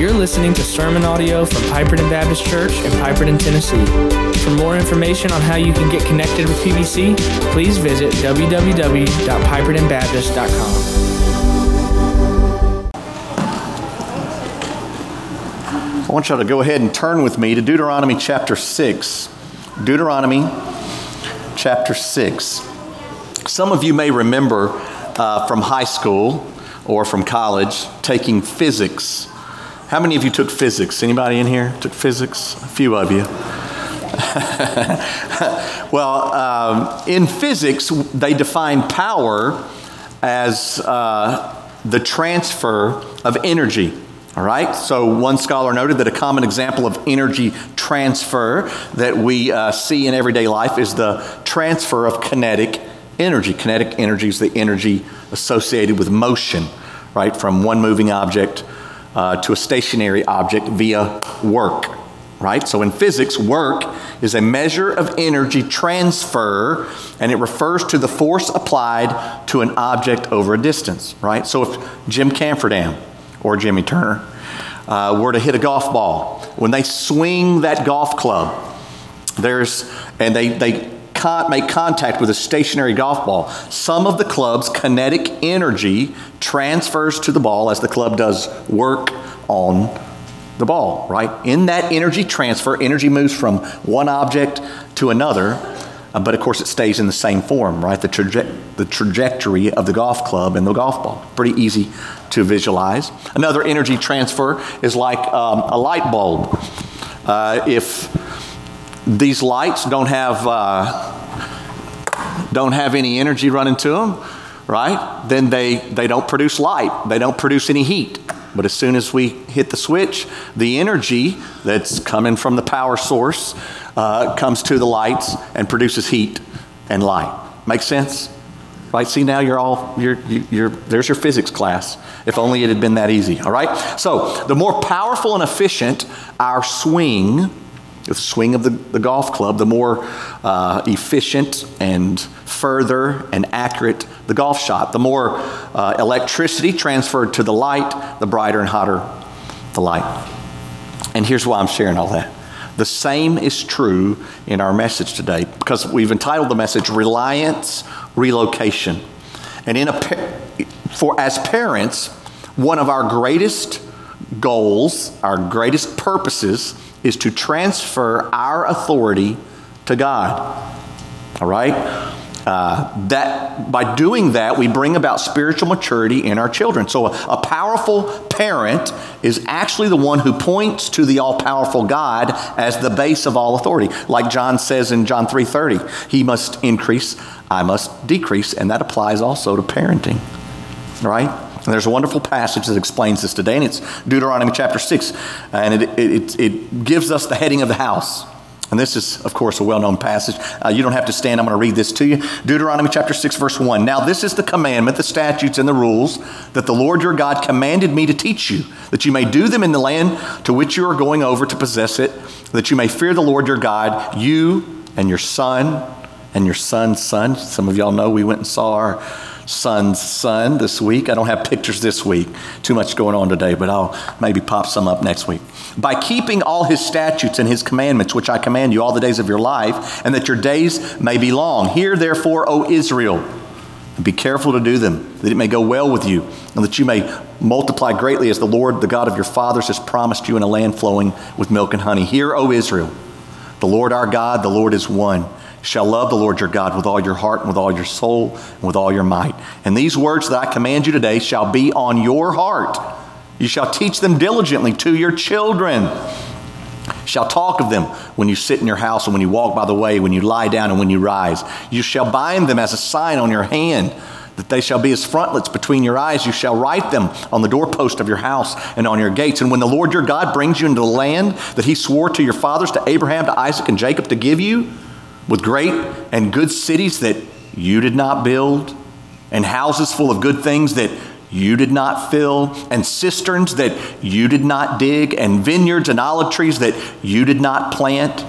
You're listening to sermon audio from Piperton Baptist Church in Piperton, Tennessee. For more information on how you can get connected with PBC, please visit www.pipertonbaptist.com. I want y'all to go ahead and turn with me to Deuteronomy chapter 6. Deuteronomy chapter 6. Some of you may remember uh, from high school or from college taking physics. How many of you took physics? Anybody in here took physics? A few of you. well, um, in physics, they define power as uh, the transfer of energy. All right, so one scholar noted that a common example of energy transfer that we uh, see in everyday life is the transfer of kinetic energy. Kinetic energy is the energy associated with motion, right, from one moving object uh, to a stationary object via work, right? So in physics, work is a measure of energy transfer, and it refers to the force applied to an object over a distance, right? So if Jim Campherdam or Jimmy Turner uh, were to hit a golf ball, when they swing that golf club, there's, and they, they con- make contact with a stationary golf ball, some of the club's kinetic energy transfers to the ball as the club does work on the ball, right? In that energy transfer, energy moves from one object to another, uh, but of course it stays in the same form, right? The, traje- the trajectory of the golf club and the golf ball. Pretty easy to visualize. Another energy transfer is like um, a light bulb. Uh, if these lights don't have uh, don't have any energy running to them, right? Then they they don't produce light. They don't produce any heat. But as soon as we hit the switch, the energy that's coming from the power source uh, comes to the lights and produces heat and light. Make sense? Right? See, now you're all, you're, you're, there's your physics class. If only it had been that easy. All right? So, the more powerful and efficient our swing, the swing of the, the golf club, the more uh, efficient and further and accurate the golf shot. The more uh, electricity transferred to the light, the brighter and hotter the light. And here's why I'm sharing all that. The same is true in our message today because we've entitled the message Reliance Relocation. And in a, for as parents, one of our greatest goals, our greatest purposes is to transfer our authority to God. All right? Uh, that by doing that, we bring about spiritual maturity in our children. So, a, a powerful parent is actually the one who points to the all-powerful God as the base of all authority. Like John says in John 3:30, he must increase, I must decrease, and that applies also to parenting. Right? And there's a wonderful passage that explains this today, and it's Deuteronomy chapter 6. And it, it, it gives us the heading of the house. And this is, of course, a well known passage. Uh, you don't have to stand, I'm going to read this to you. Deuteronomy chapter 6, verse 1. Now, this is the commandment, the statutes, and the rules that the Lord your God commanded me to teach you, that you may do them in the land to which you are going over to possess it, that you may fear the Lord your God, you and your son and your son's son. Some of y'all know we went and saw our son's son this week. I don't have pictures this week. Too much going on today, but I'll maybe pop some up next week. By keeping all his statutes and his commandments, which I command you all the days of your life, and that your days may be long. Hear therefore, O Israel, and be careful to do them, that it may go well with you, and that you may multiply greatly as the Lord, the God of your fathers, has promised you in a land flowing with milk and honey. Hear, O Israel, the Lord our God, the Lord is one shall love the Lord your God with all your heart and with all your soul and with all your might. And these words that I command you today shall be on your heart. You shall teach them diligently to your children. Shall talk of them when you sit in your house and when you walk by the way, when you lie down and when you rise. You shall bind them as a sign on your hand, that they shall be as frontlets between your eyes. You shall write them on the doorpost of your house and on your gates. And when the Lord your God brings you into the land that he swore to your fathers, to Abraham, to Isaac, and Jacob to give you, with great and good cities that you did not build, and houses full of good things that you did not fill, and cisterns that you did not dig, and vineyards and olive trees that you did not plant.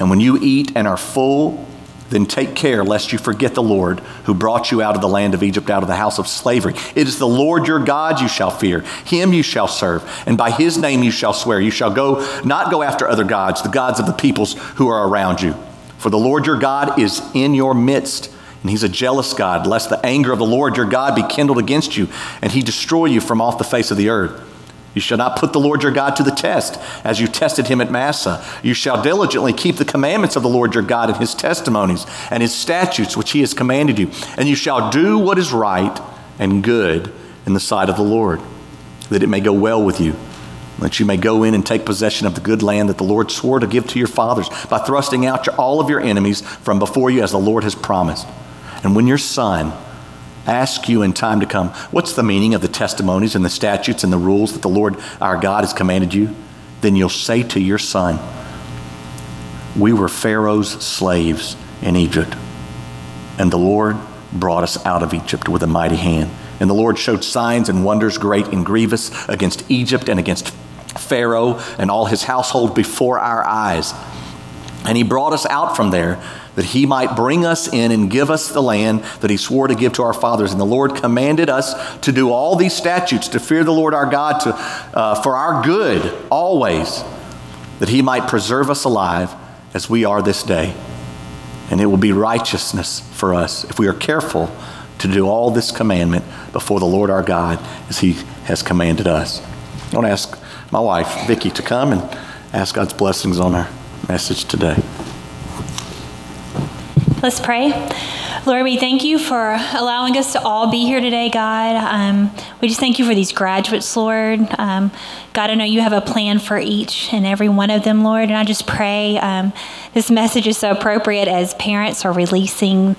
And when you eat and are full, then take care lest you forget the Lord who brought you out of the land of Egypt, out of the house of slavery. It is the Lord your God you shall fear, him you shall serve, and by his name you shall swear. You shall go not go after other gods, the gods of the peoples who are around you. For the Lord your God is in your midst, and he's a jealous God, lest the anger of the Lord your God be kindled against you, and he destroy you from off the face of the earth. You shall not put the Lord your God to the test, as you tested him at Massah. You shall diligently keep the commandments of the Lord your God and his testimonies and his statutes which he has commanded you. And you shall do what is right and good in the sight of the Lord, that it may go well with you, that you may go in and take possession of the good land that the Lord swore to give to your fathers by thrusting out all of your enemies from before you as the Lord has promised. And when your son, asks you in time to come, what's the meaning of the testimonies and the statutes and the rules that the Lord our God has commanded you? Then you'll say to your son, We were Pharaoh's slaves in Egypt, and the Lord brought us out of Egypt with a mighty hand. And the Lord showed signs and wonders great and grievous against Egypt and against Pharaoh and all his household before our eyes. And he brought us out from there that he might bring us in and give us the land that he swore to give to our fathers. And the Lord commanded us to do all these statutes, to fear the Lord our God to, uh, for our good always, that he might preserve us alive as we are this day. And it will be righteousness for us if we are careful to do all this commandment before the Lord our God as he has commanded us. I want to ask my wife, Vicki, to come and ask God's blessings on our message today. Let's pray. Lord, we thank you for allowing us to all be here today, God. Um, we just thank you for these graduates, Lord. Um, God, I know you have a plan for each and every one of them, Lord. And I just pray um, this message is so appropriate as parents are releasing,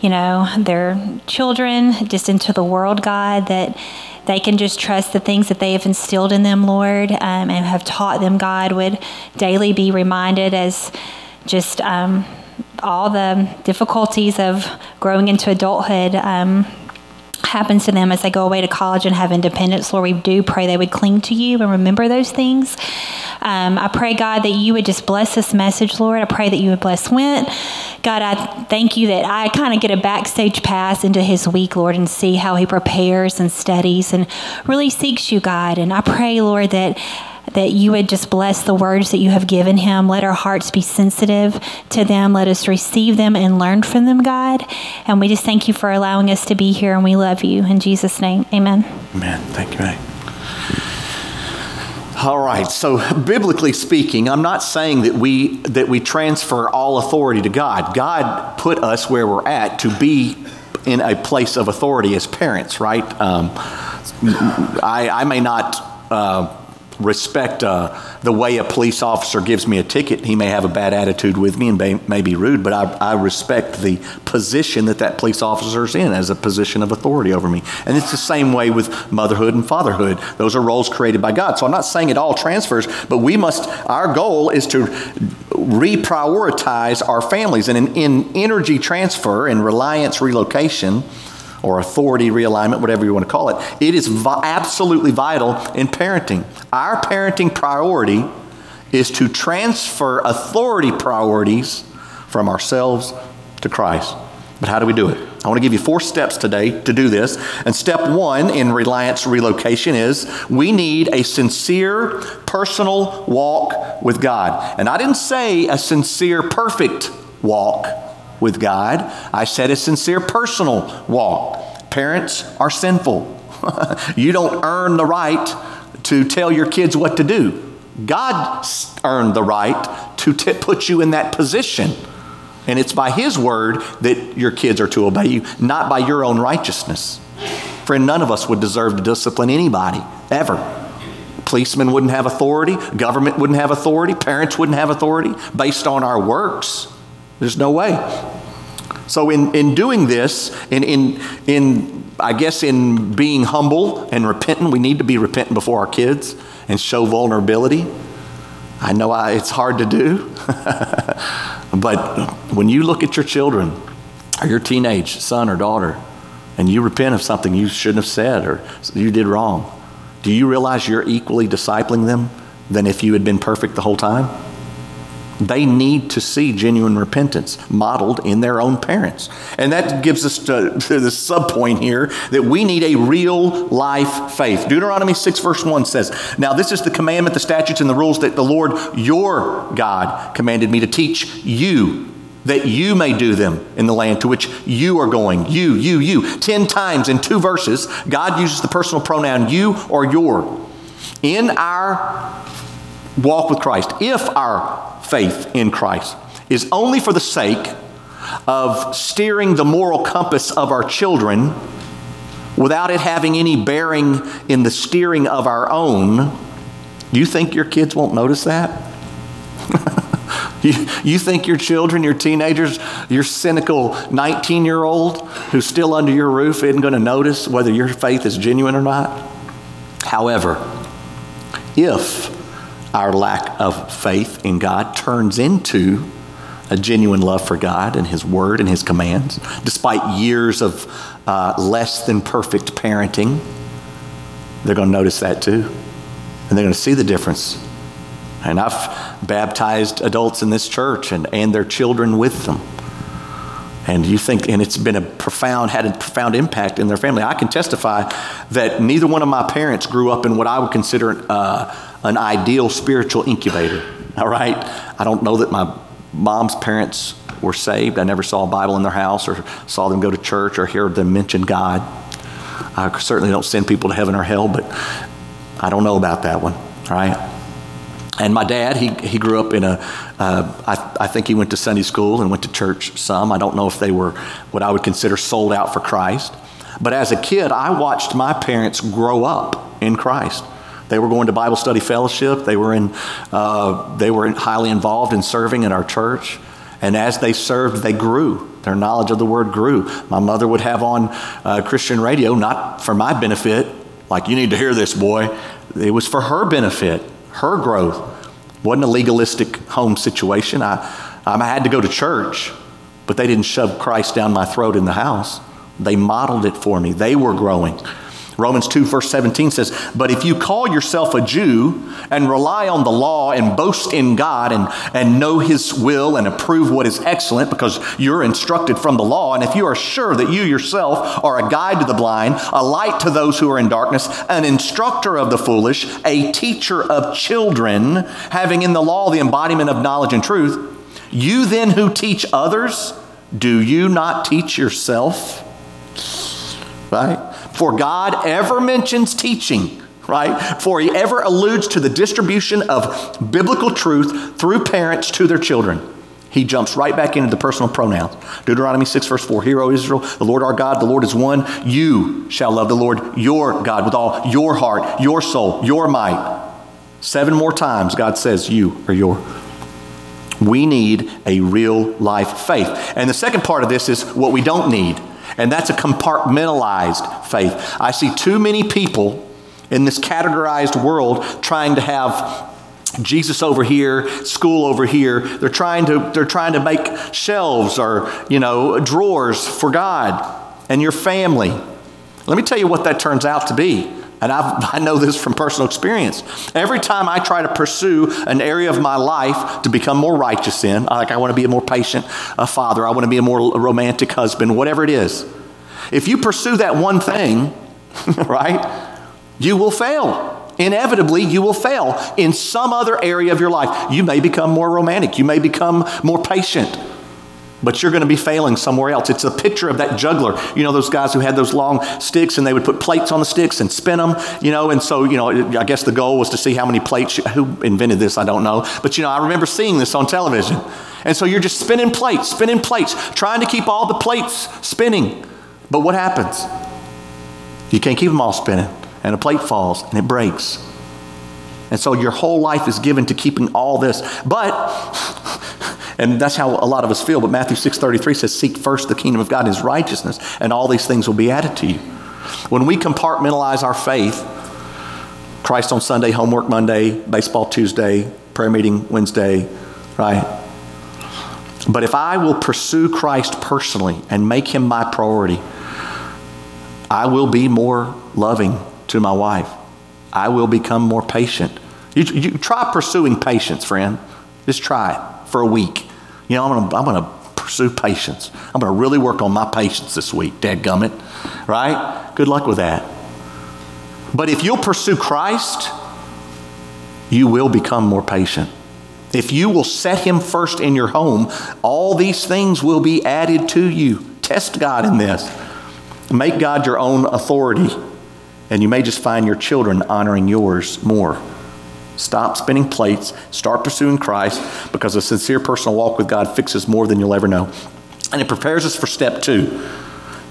you know, their children just into the world, God, that they can just trust the things that they have instilled in them, Lord, um, and have taught them, God, would daily be reminded as just um, all the difficulties of growing into adulthood um, happens to them as they go away to college and have independence. Lord, we do pray they would cling to you and remember those things. Um, I pray, God, that you would just bless this message, Lord. I pray that you would bless Went. God, I thank you that I kind of get a backstage pass into his week, Lord, and see how he prepares and studies and really seeks you, God. And I pray, Lord, that that you would just bless the words that you have given him. Let our hearts be sensitive to them. Let us receive them and learn from them, God. And we just thank you for allowing us to be here, and we love you. In Jesus' name, amen. Amen. Thank you. All right. So, biblically speaking, I'm not saying that we that we transfer all authority to God. God put us where we're at to be in a place of authority as parents, right? Um, I, I may not uh, respect uh, the way a police officer gives me a ticket. He may have a bad attitude with me and may, may be rude, but I, I, respect the position that that police officer is in as a position of authority over me. And it's the same way with motherhood and fatherhood. Those are roles created by God. So I'm not saying it all transfers, but we must, our goal is to reprioritize our families. And in, in energy transfer and reliance relocation, or authority realignment, whatever you want to call it, it is absolutely vital in parenting. Our parenting priority is to transfer authority priorities from ourselves to Christ. But how do we do it? I want to give you four steps today to do this. And step one in reliance relocation is we need a sincere personal walk with God. And I didn't say a sincere, perfect walk with God. I said a sincere personal walk. Parents are sinful. you don't earn the right to tell your kids what to do. God earned the right to t- put you in that position. And it's by His word that your kids are to obey you, not by your own righteousness. Friend, none of us would deserve to discipline anybody, ever. Policemen wouldn't have authority, government wouldn't have authority, parents wouldn't have authority based on our works. There's no way. So, in, in doing this, in, in, in, I guess, in being humble and repentant, we need to be repentant before our kids and show vulnerability. I know I, it's hard to do, but when you look at your children or your teenage son or daughter and you repent of something you shouldn't have said or you did wrong, do you realize you're equally discipling them than if you had been perfect the whole time? They need to see genuine repentance modeled in their own parents. And that gives us to, to the sub point here that we need a real life faith. Deuteronomy 6, verse 1 says, Now this is the commandment, the statutes, and the rules that the Lord your God commanded me to teach you. That you may do them in the land to which you are going. You, you, you. Ten times in two verses, God uses the personal pronoun you or your. In our walk with Christ, if our faith in Christ is only for the sake of steering the moral compass of our children without it having any bearing in the steering of our own, you think your kids won't notice that? you, you think your children, your teenagers, your cynical 19 year old who's still under your roof isn't going to notice whether your faith is genuine or not? However, if our lack of faith in God turns into a genuine love for God and His Word and His commands, despite years of uh, less than perfect parenting. They're going to notice that too. And they're going to see the difference. And I've baptized adults in this church and, and their children with them. And you think, and it's been a profound, had a profound impact in their family. I can testify that neither one of my parents grew up in what I would consider uh, an ideal spiritual incubator. All right? I don't know that my mom's parents were saved. I never saw a Bible in their house or saw them go to church or hear them mention God. I certainly don't send people to heaven or hell, but I don't know about that one. All right? And my dad, he, he grew up in a. Uh, I, I think he went to Sunday school and went to church some. I don't know if they were what I would consider sold out for Christ. But as a kid, I watched my parents grow up in Christ. They were going to Bible study fellowship. They were, in, uh, they were highly involved in serving in our church. And as they served, they grew. Their knowledge of the word grew. My mother would have on uh, Christian radio, not for my benefit, like, you need to hear this, boy. It was for her benefit, her growth. wasn't a legalistic home situation. I, I had to go to church, but they didn't shove Christ down my throat in the house. They modeled it for me. They were growing. Romans 2, verse 17 says, But if you call yourself a Jew and rely on the law and boast in God and, and know his will and approve what is excellent because you're instructed from the law, and if you are sure that you yourself are a guide to the blind, a light to those who are in darkness, an instructor of the foolish, a teacher of children, having in the law the embodiment of knowledge and truth, you then who teach others, do you not teach yourself? Right? For God ever mentions teaching, right? For he ever alludes to the distribution of biblical truth through parents to their children. He jumps right back into the personal pronouns. Deuteronomy 6, verse 4 Hear, O Israel, the Lord our God, the Lord is one. You shall love the Lord your God with all your heart, your soul, your might. Seven more times God says, You are your. We need a real life faith. And the second part of this is what we don't need and that's a compartmentalized faith. I see too many people in this categorized world trying to have Jesus over here, school over here. They're trying to they're trying to make shelves or, you know, drawers for God and your family. Let me tell you what that turns out to be. And I've, i know this from personal experience. Every time I try to pursue an area of my life to become more righteous in, like I want to be a more patient a father, I want to be a more romantic husband, whatever it is, if you pursue that one thing, right, you will fail. Inevitably, you will fail in some other area of your life. You may become more romantic, you may become more patient but you're going to be failing somewhere else. It's a picture of that juggler. You know, those guys who had those long sticks and they would put plates on the sticks and spin them, you know, and so, you know, I guess the goal was to see how many plates, who invented this, I don't know. But, you know, I remember seeing this on television. And so you're just spinning plates, spinning plates, trying to keep all the plates spinning. But what happens? You can't keep them all spinning, and a plate falls and it breaks. And so your whole life is given to keeping all this. But and that's how a lot of us feel. But Matthew 6.33 says, Seek first the kingdom of God and his righteousness, and all these things will be added to you. When we compartmentalize our faith, Christ on Sunday, homework Monday, baseball Tuesday, prayer meeting Wednesday, right? But if I will pursue Christ personally and make him my priority, I will be more loving to my wife. I will become more patient. You, you try pursuing patience, friend. Just try it for a week. You know, I'm going to I'm to pursue patience. I'm going to really work on my patience this week, dadgummit. Right? Good luck with that. But if you'll pursue Christ, you will become more patient. If you will set Him first in your home, all these things will be added to you. Test God in this. Make God your own authority, and you may just find your children honoring yours more. Stop spinning plates, start pursuing Christ, because a sincere personal walk with God fixes more than you'll ever know. And it prepares us for step two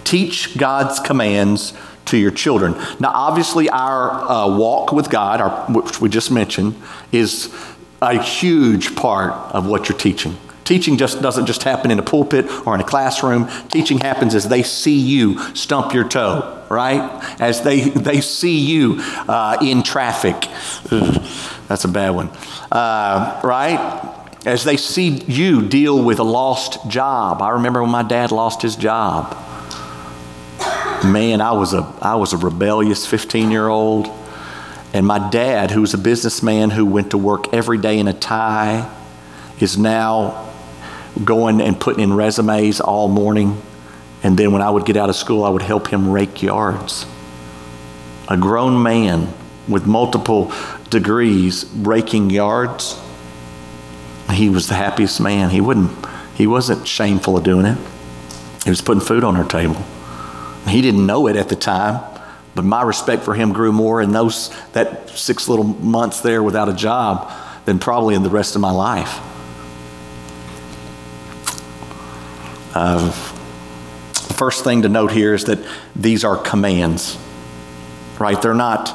teach God's commands to your children. Now, obviously, our uh, walk with God, our, which we just mentioned, is a huge part of what you're teaching. Teaching just doesn't just happen in a pulpit or in a classroom. Teaching happens as they see you stump your toe, right? As they, they see you uh, in traffic. That's a bad one, uh, right? As they see you deal with a lost job. I remember when my dad lost his job. Man, I was a, I was a rebellious 15 year old. And my dad, who was a businessman who went to work every day in a tie, is now going and putting in resumes all morning. And then when I would get out of school, I would help him rake yards. A grown man with multiple degrees raking yards. He was the happiest man. He wouldn't he wasn't shameful of doing it. He was putting food on our table. He didn't know it at the time, but my respect for him grew more in those that six little months there without a job than probably in the rest of my life. Uh, first thing to note here is that these are commands, right? They're not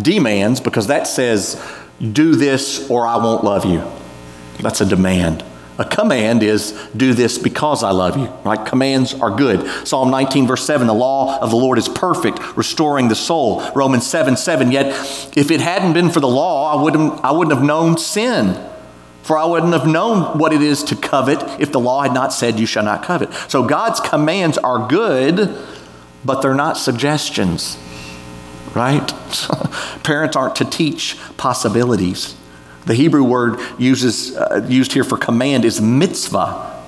demands because that says, do this or I won't love you. That's a demand. A command is, do this because I love you, right? Commands are good. Psalm 19, verse 7, the law of the Lord is perfect, restoring the soul. Romans 7, 7, yet if it hadn't been for the law, I wouldn't, I wouldn't have known sin. For I wouldn't have known what it is to covet if the law had not said, You shall not covet. So God's commands are good, but they're not suggestions, right? Parents aren't to teach possibilities. The Hebrew word uses, uh, used here for command is mitzvah.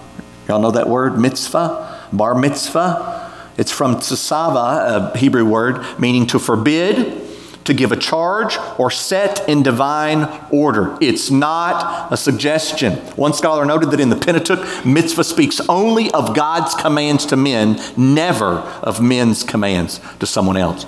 Y'all know that word, mitzvah? Bar mitzvah? It's from tsasava, a Hebrew word meaning to forbid, to give a charge or set in divine order. It's not a suggestion. One scholar noted that in the Pentateuch, mitzvah speaks only of God's commands to men, never of men's commands to someone else.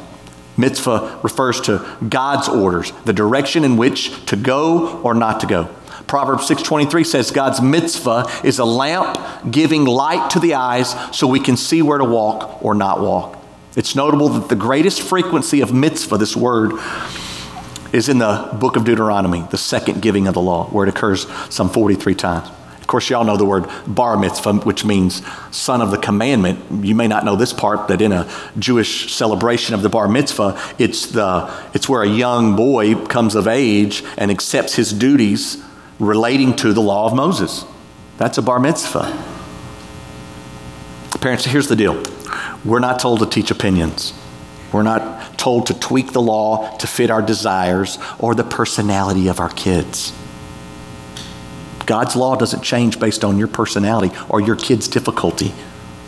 Mitzvah refers to God's orders, the direction in which to go or not to go. Proverbs 6:23 says God's mitzvah is a lamp giving light to the eyes so we can see where to walk or not walk. It's notable that the greatest frequency of mitzvah, this word, is in the book of Deuteronomy, the second giving of the law, where it occurs some 43 times. Of course, y'all know the word bar mitzvah, which means son of the commandment. You may not know this part, that in a Jewish celebration of the bar mitzvah, it's, the, it's where a young boy comes of age and accepts his duties relating to the law of Moses. That's a bar mitzvah. Parents, here's the deal we're not told to teach opinions. We're not told to tweak the law to fit our desires or the personality of our kids. God's law doesn't change based on your personality or your kid's difficulty,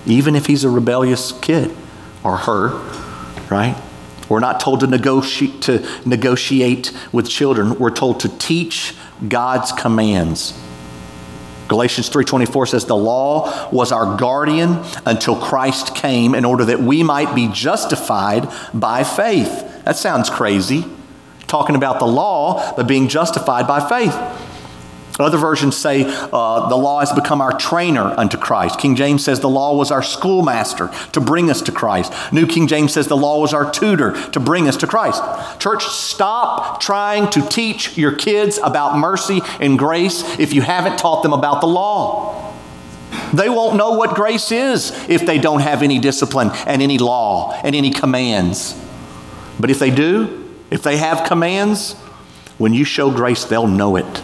even if he's a rebellious kid or her, right? We're not told to negotiate, to negotiate with children. We're told to teach God's commands. Galatians 3:24 says the law was our guardian until Christ came in order that we might be justified by faith. That sounds crazy. Talking about the law but being justified by faith. Other versions say uh, the law has become our trainer unto Christ. King James says the law was our schoolmaster to bring us to Christ. New King James says the law was our tutor to bring us to Christ. Church, stop trying to teach your kids about mercy and grace if you haven't taught them about the law. They won't know what grace is if they don't have any discipline and any law and any commands. But if they do, if they have commands, when you show grace, they'll know it.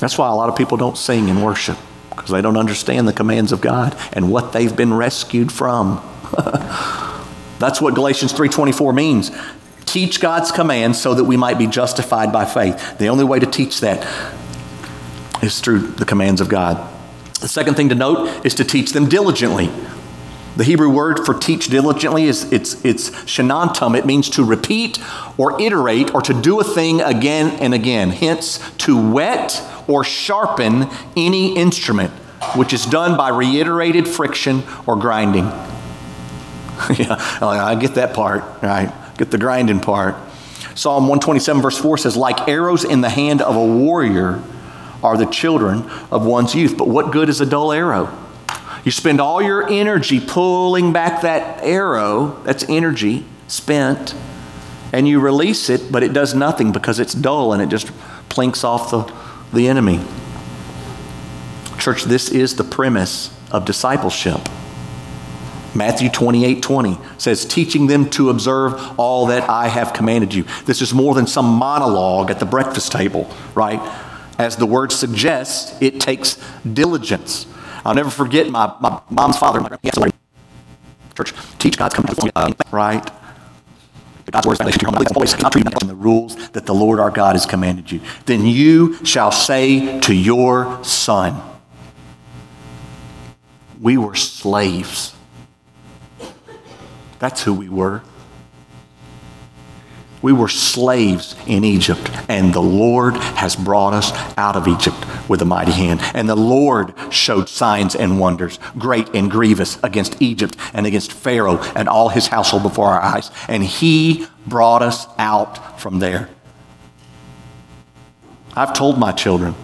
That's why a lot of people don't sing in worship because they don't understand the commands of God and what they've been rescued from. That's what Galatians 3:24 means. Teach God's commands so that we might be justified by faith. The only way to teach that is through the commands of God. The second thing to note is to teach them diligently. The Hebrew word for teach diligently is it's, it's shenantum. It means to repeat or iterate or to do a thing again and again. Hence, to whet or sharpen any instrument, which is done by reiterated friction or grinding. yeah, I get that part, right? Get the grinding part. Psalm 127, verse 4 says, Like arrows in the hand of a warrior are the children of one's youth. But what good is a dull arrow? You spend all your energy pulling back that arrow, that's energy spent, and you release it, but it does nothing because it's dull and it just plinks off the, the enemy. Church, this is the premise of discipleship. Matthew 28 20 says, teaching them to observe all that I have commanded you. This is more than some monologue at the breakfast table, right? As the word suggests, it takes diligence. I'll never forget my, my mom's father. My, church, teach God's commandments, uh, right? God's word is foundation to your always not treating the rules that the Lord our God has commanded you. Then you shall say to your son, We were slaves. That's who we were. We were slaves in Egypt, and the Lord has brought us out of Egypt with a mighty hand. And the Lord showed signs and wonders, great and grievous, against Egypt and against Pharaoh and all his household before our eyes. And he brought us out from there. I've told my children,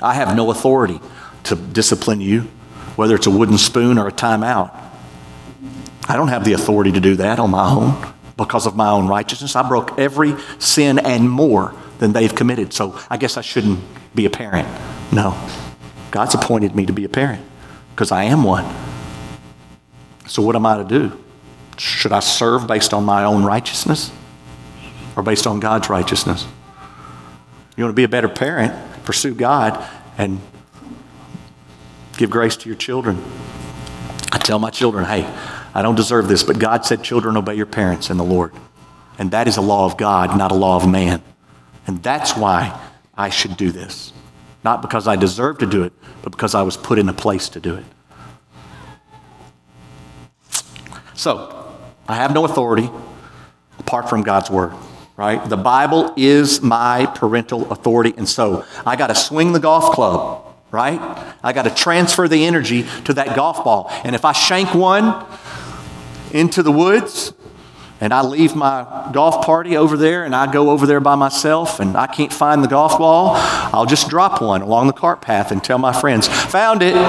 I have no authority to discipline you, whether it's a wooden spoon or a timeout. I don't have the authority to do that on my own because of my own righteousness. I broke every sin and more than they've committed. So I guess I shouldn't be a parent. No. God's appointed me to be a parent because I am one. So what am I to do? Should I serve based on my own righteousness or based on God's righteousness? You want to be a better parent, pursue God and give grace to your children. I tell my children, hey, I don't deserve this, but God said, Children, obey your parents and the Lord. And that is a law of God, not a law of man. And that's why I should do this. Not because I deserve to do it, but because I was put in a place to do it. So, I have no authority apart from God's word, right? The Bible is my parental authority, and so I got to swing the golf club, right? I got to transfer the energy to that golf ball. And if I shank one, into the woods and I leave my golf party over there and I go over there by myself and I can't find the golf ball, I'll just drop one along the cart path and tell my friends, found it.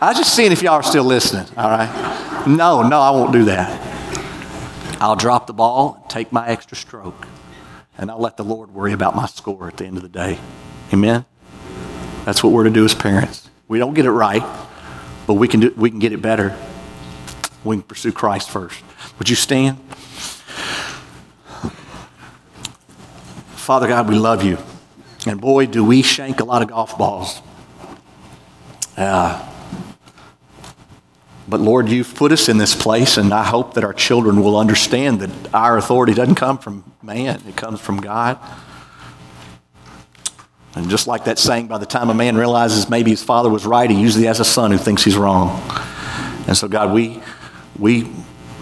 I was just seeing if y'all are still listening, all right? No, no, I won't do that. I'll drop the ball, take my extra stroke, and I'll let the Lord worry about my score at the end of the day. Amen? That's what we're to do as parents. We don't get it right. But we can, do, we can get it better. We can pursue Christ first. Would you stand? Father God, we love you. And boy, do we shank a lot of golf balls. Uh, but Lord, you've put us in this place, and I hope that our children will understand that our authority doesn't come from man, it comes from God. And just like that saying, by the time a man realizes maybe his father was right, he usually has a son who thinks he's wrong. And so, God, we, we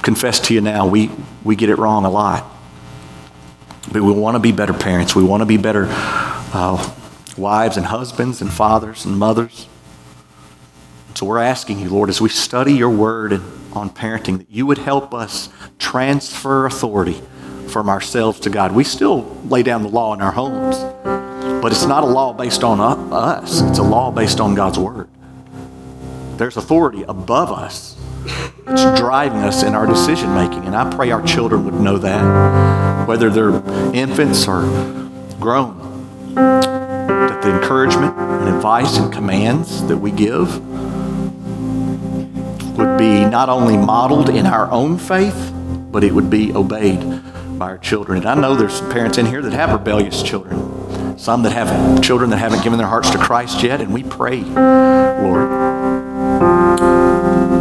confess to you now, we, we get it wrong a lot. But we want to be better parents. We want to be better uh, wives and husbands and fathers and mothers. So we're asking you, Lord, as we study your word on parenting, that you would help us transfer authority from ourselves to God. We still lay down the law in our homes. But it's not a law based on us, it's a law based on God's Word. There's authority above us. It's driving us in our decision making. And I pray our children would know that, whether they're infants or grown, that the encouragement and advice and commands that we give would be not only modeled in our own faith, but it would be obeyed by our children. And I know there's parents in here that have rebellious children some that have children that haven't given their hearts to Christ yet, and we pray, Lord.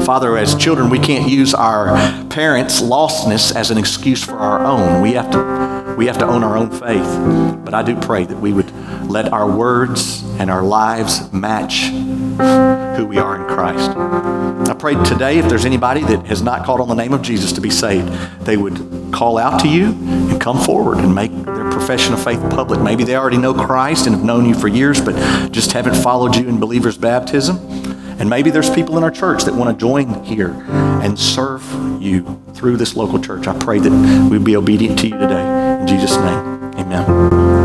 Father, as children, we can't use our parents' lostness as an excuse for our own. We have to we have to own our own faith. But I do pray that we would let our words and our lives match who we are in Christ. I pray today if there's anybody that has not called on the name of Jesus to be saved, they would call out to you come forward and make their profession of faith public. Maybe they already know Christ and have known you for years, but just haven't followed you in believer's baptism. And maybe there's people in our church that want to join here and serve you through this local church. I pray that we'd be obedient to you today. In Jesus' name, amen.